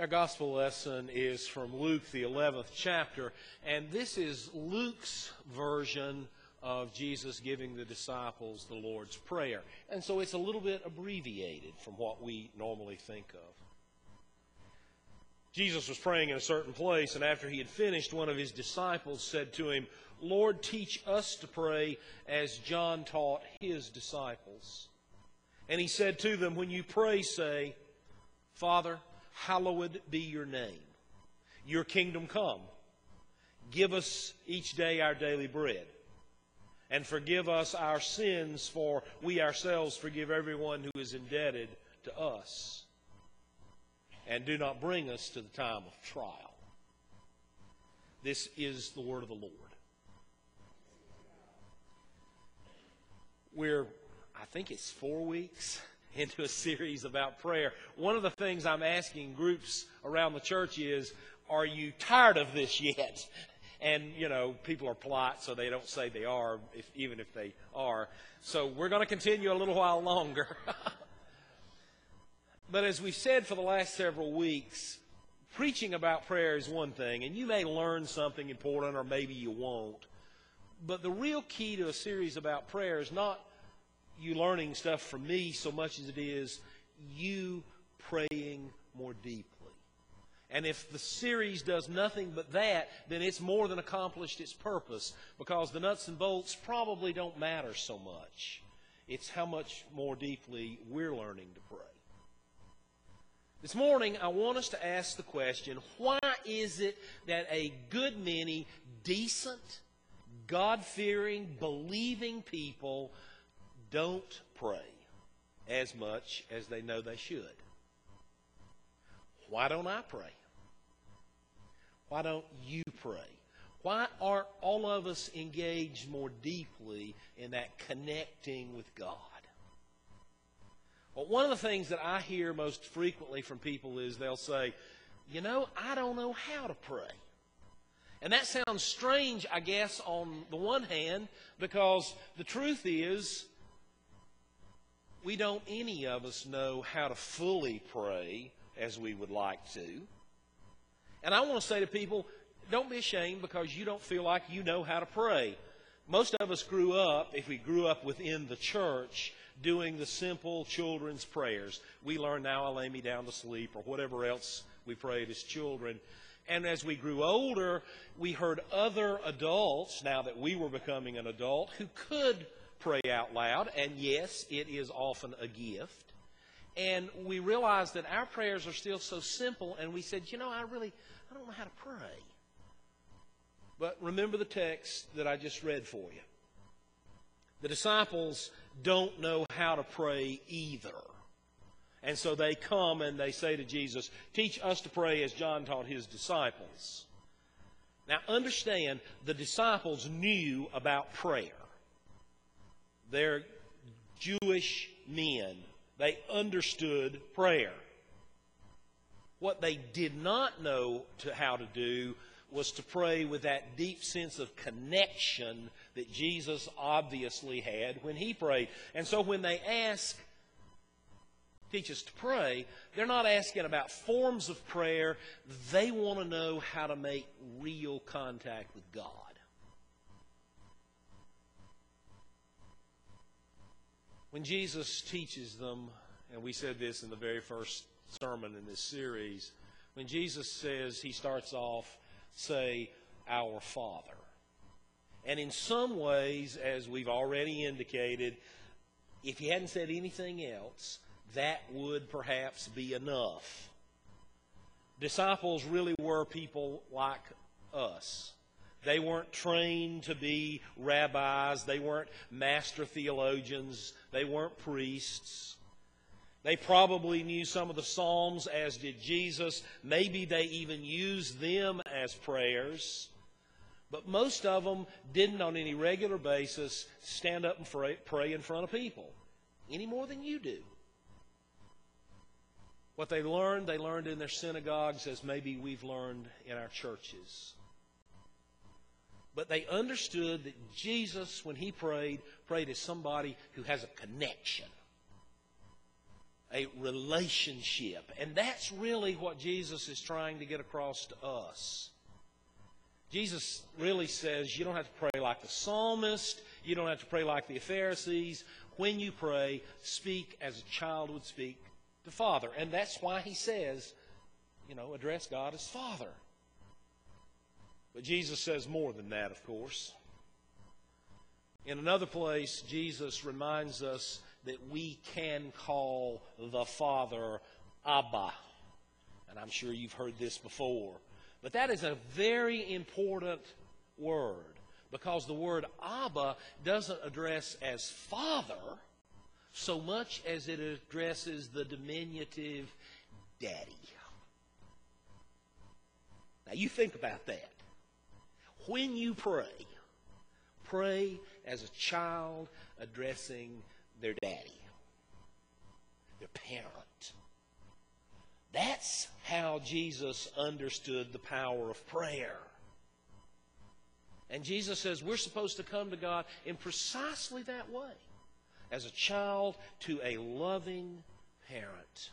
Our gospel lesson is from Luke, the 11th chapter, and this is Luke's version of Jesus giving the disciples the Lord's Prayer. And so it's a little bit abbreviated from what we normally think of. Jesus was praying in a certain place, and after he had finished, one of his disciples said to him, Lord, teach us to pray as John taught his disciples. And he said to them, When you pray, say, Father, hallowed be your name. Your kingdom come. Give us each day our daily bread. And forgive us our sins, for we ourselves forgive everyone who is indebted to us. And do not bring us to the time of trial. This is the word of the Lord. We're, I think it's four weeks into a series about prayer. One of the things I'm asking groups around the church is, are you tired of this yet? And, you know, people are polite, so they don't say they are, if, even if they are. So we're going to continue a little while longer. but as we've said for the last several weeks, preaching about prayer is one thing, and you may learn something important, or maybe you won't. But the real key to a series about prayer is not you learning stuff from me so much as it is you praying more deeply. And if the series does nothing but that, then it's more than accomplished its purpose because the nuts and bolts probably don't matter so much. It's how much more deeply we're learning to pray. This morning, I want us to ask the question why is it that a good many decent, God fearing, believing people don't pray as much as they know they should. Why don't I pray? Why don't you pray? Why aren't all of us engaged more deeply in that connecting with God? Well, one of the things that I hear most frequently from people is they'll say, You know, I don't know how to pray. And that sounds strange, I guess, on the one hand, because the truth is, we don't any of us know how to fully pray as we would like to. And I want to say to people, don't be ashamed because you don't feel like you know how to pray. Most of us grew up, if we grew up within the church, doing the simple children's prayers. We learned, Now I lay me down to sleep, or whatever else we prayed as children. And as we grew older, we heard other adults, now that we were becoming an adult, who could pray out loud, and yes, it is often a gift. And we realized that our prayers are still so simple, and we said, you know, I really, I don't know how to pray. But remember the text that I just read for you. The disciples don't know how to pray either. And so they come and they say to Jesus, Teach us to pray as John taught his disciples. Now understand, the disciples knew about prayer. They're Jewish men. They understood prayer. What they did not know to how to do was to pray with that deep sense of connection that Jesus obviously had when he prayed. And so when they ask, teach us to pray, they're not asking about forms of prayer. They want to know how to make real contact with God. When Jesus teaches them, and we said this in the very first sermon in this series, when Jesus says, he starts off, say, Our Father. And in some ways, as we've already indicated, if he hadn't said anything else, that would perhaps be enough. Disciples really were people like us. They weren't trained to be rabbis. They weren't master theologians. They weren't priests. They probably knew some of the Psalms, as did Jesus. Maybe they even used them as prayers. But most of them didn't, on any regular basis, stand up and pray in front of people, any more than you do. What they learned, they learned in their synagogues, as maybe we've learned in our churches. But they understood that Jesus, when he prayed, prayed as somebody who has a connection. a relationship. And that's really what Jesus is trying to get across to us. Jesus really says you don't have to pray like the psalmist, you don't have to pray like the Pharisees. When you pray, speak as a child would speak to Father. And that's why he says, you know, address God as Father. But Jesus says more than that, of course. In another place, Jesus reminds us that we can call the Father Abba. And I'm sure you've heard this before. But that is a very important word because the word Abba doesn't address as Father so much as it addresses the diminutive Daddy. Now you think about that. When you pray, pray as a child addressing their daddy, their parent. That's how Jesus understood the power of prayer. And Jesus says we're supposed to come to God in precisely that way as a child to a loving parent.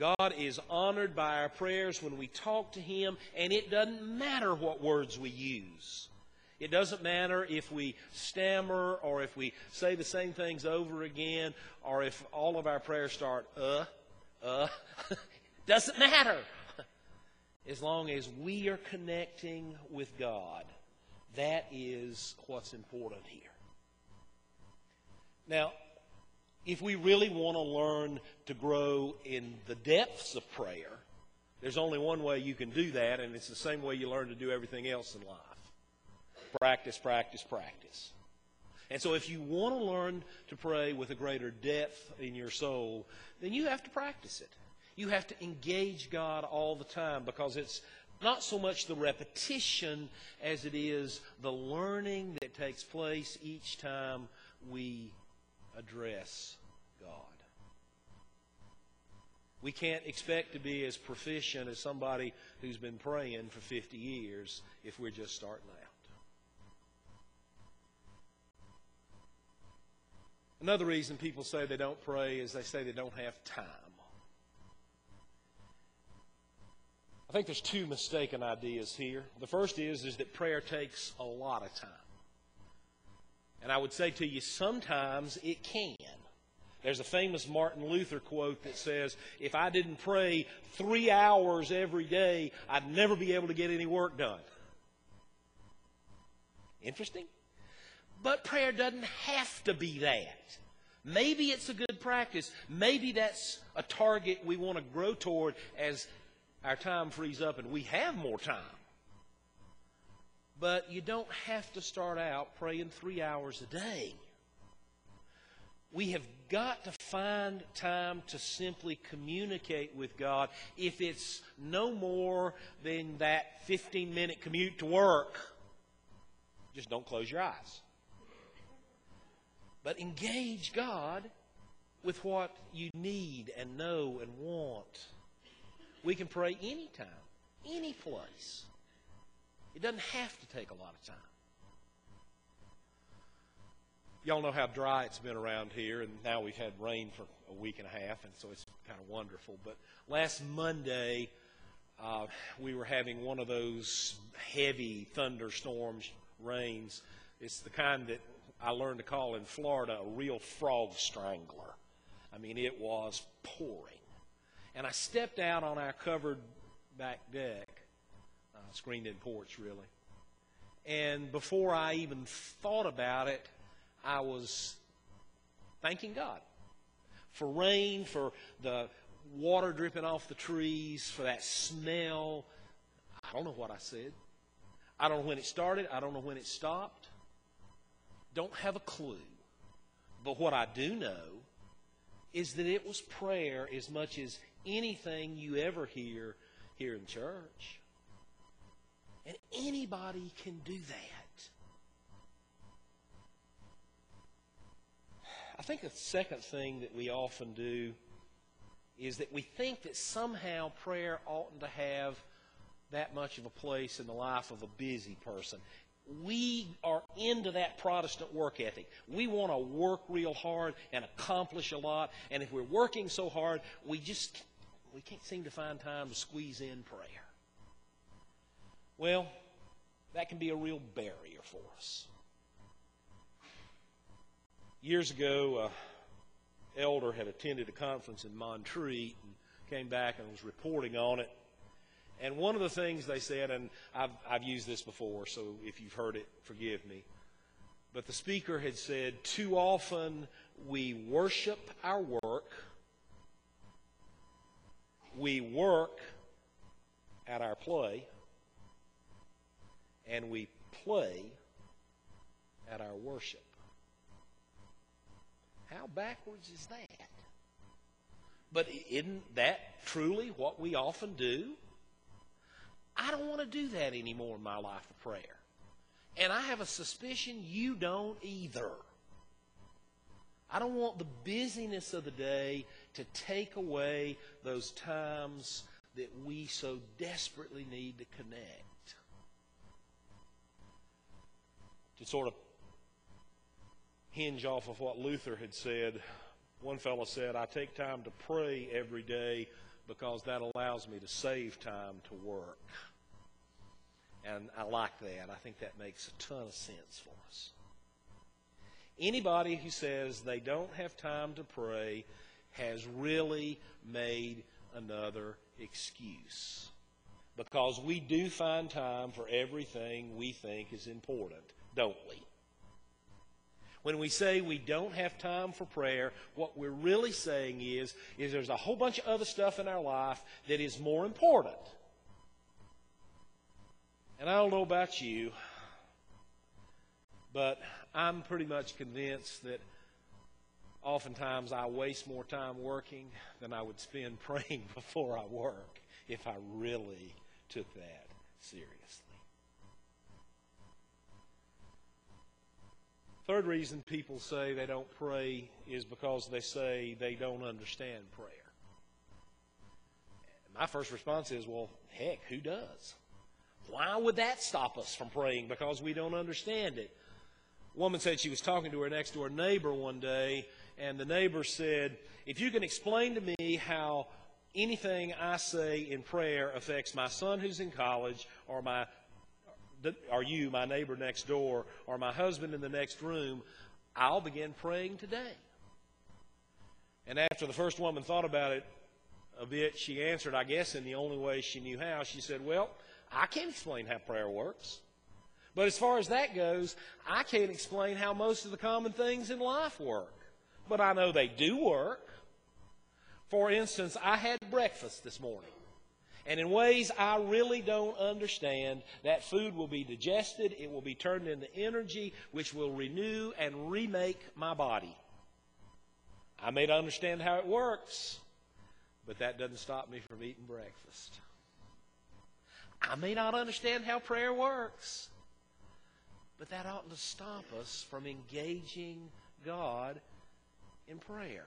God is honored by our prayers when we talk to Him, and it doesn't matter what words we use. It doesn't matter if we stammer or if we say the same things over again or if all of our prayers start, uh, uh. doesn't matter. As long as we are connecting with God, that is what's important here. Now, if we really want to learn to grow in the depths of prayer, there's only one way you can do that, and it's the same way you learn to do everything else in life practice, practice, practice. And so, if you want to learn to pray with a greater depth in your soul, then you have to practice it. You have to engage God all the time because it's not so much the repetition as it is the learning that takes place each time we address God. We can't expect to be as proficient as somebody who's been praying for 50 years if we're just starting out. Another reason people say they don't pray is they say they don't have time. I think there's two mistaken ideas here. The first is, is that prayer takes a lot of time. And I would say to you, sometimes it can. There's a famous Martin Luther quote that says, If I didn't pray three hours every day, I'd never be able to get any work done. Interesting? But prayer doesn't have to be that. Maybe it's a good practice. Maybe that's a target we want to grow toward as our time frees up and we have more time. But you don't have to start out praying three hours a day. We have got to find time to simply communicate with God if it's no more than that 15 minute commute to work. Just don't close your eyes. But engage God with what you need and know and want. We can pray anytime, any place. It doesn't have to take a lot of time. Y'all know how dry it's been around here, and now we've had rain for a week and a half, and so it's kind of wonderful. But last Monday, uh, we were having one of those heavy thunderstorms, rains. It's the kind that I learned to call in Florida a real frog strangler. I mean, it was pouring. And I stepped out on our covered back deck, uh, screened in porch, really. And before I even thought about it, I was thanking God for rain, for the water dripping off the trees, for that smell. I don't know what I said. I don't know when it started. I don't know when it stopped. Don't have a clue. But what I do know is that it was prayer as much as anything you ever hear here in church. And anybody can do that. I think the second thing that we often do is that we think that somehow prayer oughtn't to have that much of a place in the life of a busy person we are into that Protestant work ethic. We want to work real hard and accomplish a lot. And if we're working so hard, we just we can't seem to find time to squeeze in prayer. Well, that can be a real barrier for us. Years ago, uh, elder had attended a conference in Montreat and came back and was reporting on it. And one of the things they said, and I've, I've used this before, so if you've heard it, forgive me. But the speaker had said, Too often we worship our work, we work at our play, and we play at our worship. How backwards is that? But isn't that truly what we often do? I don't want to do that anymore in my life of prayer. And I have a suspicion you don't either. I don't want the busyness of the day to take away those times that we so desperately need to connect. To sort of hinge off of what Luther had said, one fellow said, I take time to pray every day because that allows me to save time to work. And I like that. I think that makes a ton of sense for us. Anybody who says they don't have time to pray has really made another excuse. Because we do find time for everything we think is important, don't we? When we say we don't have time for prayer, what we're really saying is, is there's a whole bunch of other stuff in our life that is more important. And I don't know about you, but I'm pretty much convinced that oftentimes I waste more time working than I would spend praying before I work if I really took that seriously. Third reason people say they don't pray is because they say they don't understand prayer. My first response is, well, heck, who does? Why would that stop us from praying? Because we don't understand it. A woman said she was talking to her next door neighbor one day, and the neighbor said, If you can explain to me how anything I say in prayer affects my son who's in college, or my or you, my neighbor next door, or my husband in the next room, I'll begin praying today. And after the first woman thought about it a bit, she answered, I guess, in the only way she knew how. She said, Well, I can't explain how prayer works. But as far as that goes, I can't explain how most of the common things in life work. But I know they do work. For instance, I had breakfast this morning. And in ways I really don't understand, that food will be digested, it will be turned into energy, which will renew and remake my body. I may not understand how it works, but that doesn't stop me from eating breakfast. I may not understand how prayer works, but that oughtn't to stop us from engaging God in prayer.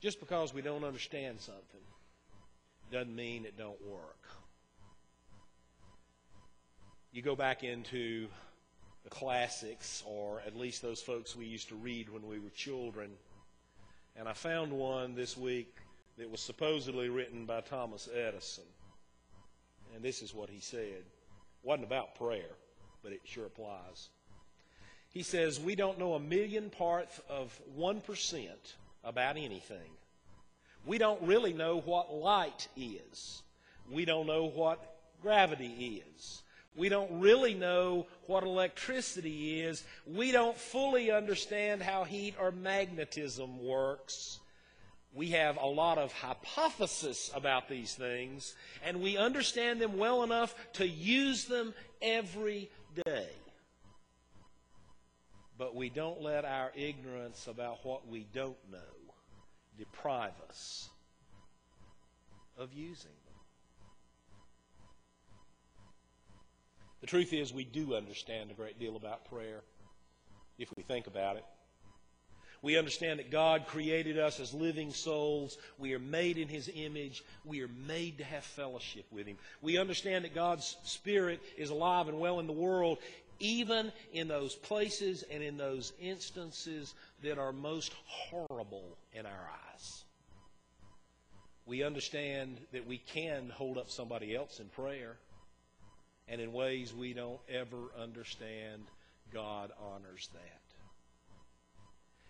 Just because we don't understand something doesn't mean it don't work. You go back into the classics, or at least those folks we used to read when we were children, and I found one this week that was supposedly written by Thomas Edison. And this is what he said. It wasn't about prayer, but it sure applies. He says, We don't know a million parts of 1% about anything. We don't really know what light is. We don't know what gravity is. We don't really know what electricity is. We don't fully understand how heat or magnetism works. We have a lot of hypothesis about these things, and we understand them well enough to use them every day. But we don't let our ignorance about what we don't know deprive us of using them. The truth is, we do understand a great deal about prayer if we think about it. We understand that God created us as living souls. We are made in His image. We are made to have fellowship with Him. We understand that God's Spirit is alive and well in the world, even in those places and in those instances that are most horrible in our eyes. We understand that we can hold up somebody else in prayer, and in ways we don't ever understand, God honors that.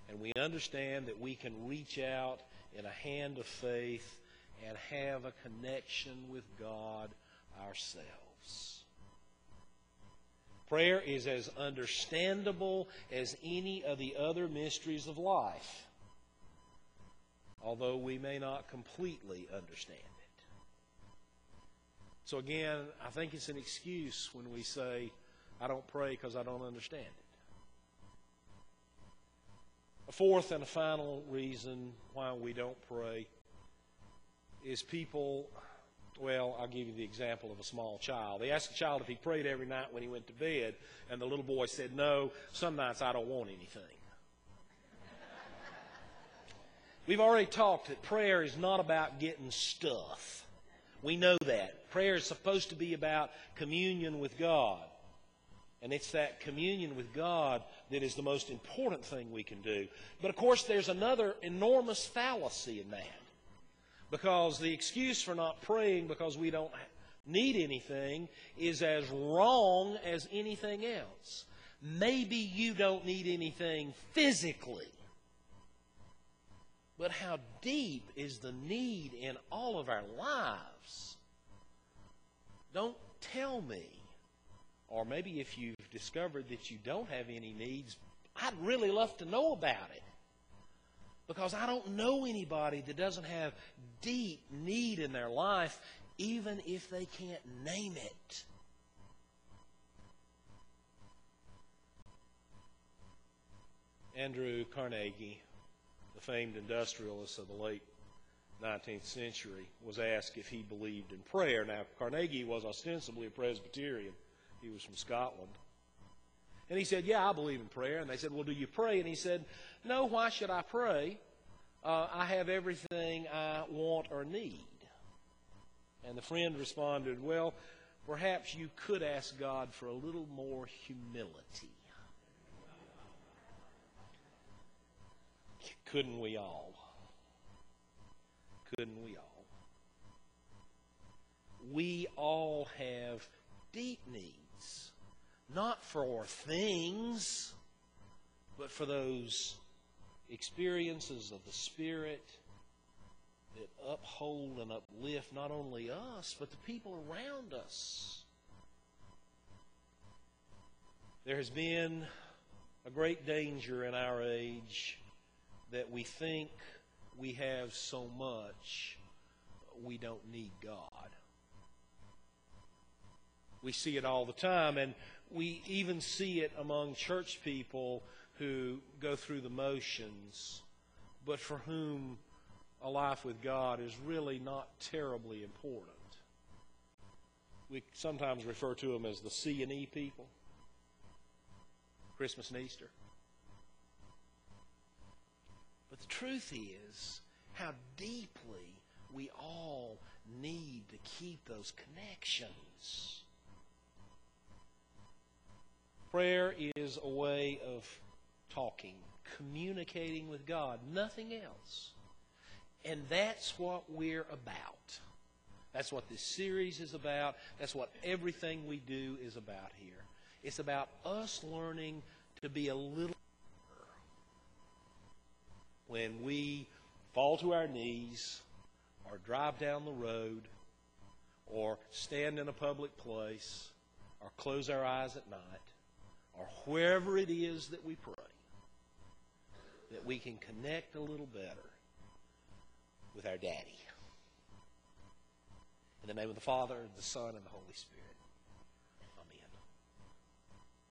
And we understand that we can reach out in a hand of faith and have a connection with God ourselves. Prayer is as understandable as any of the other mysteries of life, although we may not completely understand it. So, again, I think it's an excuse when we say, I don't pray because I don't understand it. A fourth and a final reason why we don't pray is people, well, I'll give you the example of a small child. They asked the child if he prayed every night when he went to bed, and the little boy said, No, some nights I don't want anything. We've already talked that prayer is not about getting stuff. We know that. Prayer is supposed to be about communion with God. And it's that communion with God that is the most important thing we can do. But of course, there's another enormous fallacy in that. Because the excuse for not praying because we don't need anything is as wrong as anything else. Maybe you don't need anything physically. But how deep is the need in all of our lives? Don't tell me or maybe if you've discovered that you don't have any needs, I'd really love to know about it. Because I don't know anybody that doesn't have deep need in their life, even if they can't name it. Andrew Carnegie, the famed industrialist of the late 19th century, was asked if he believed in prayer. Now, Carnegie was ostensibly a Presbyterian. He was from Scotland. And he said, Yeah, I believe in prayer. And they said, Well, do you pray? And he said, No, why should I pray? Uh, I have everything I want or need. And the friend responded, Well, perhaps you could ask God for a little more humility. Couldn't we all? Couldn't we all? We all have deep needs not for things, but for those experiences of the Spirit that uphold and uplift not only us, but the people around us. There has been a great danger in our age that we think we have so much we don't need God. We see it all the time, and we even see it among church people who go through the motions, but for whom a life with God is really not terribly important. We sometimes refer to them as the C and E people, Christmas and Easter. But the truth is how deeply we all need to keep those connections. Prayer is a way of talking, communicating with God, nothing else. And that's what we're about. That's what this series is about. That's what everything we do is about here. It's about us learning to be a little when we fall to our knees or drive down the road or stand in a public place or close our eyes at night or wherever it is that we pray, that we can connect a little better with our daddy. In the name of the Father, and the Son, and the Holy Spirit.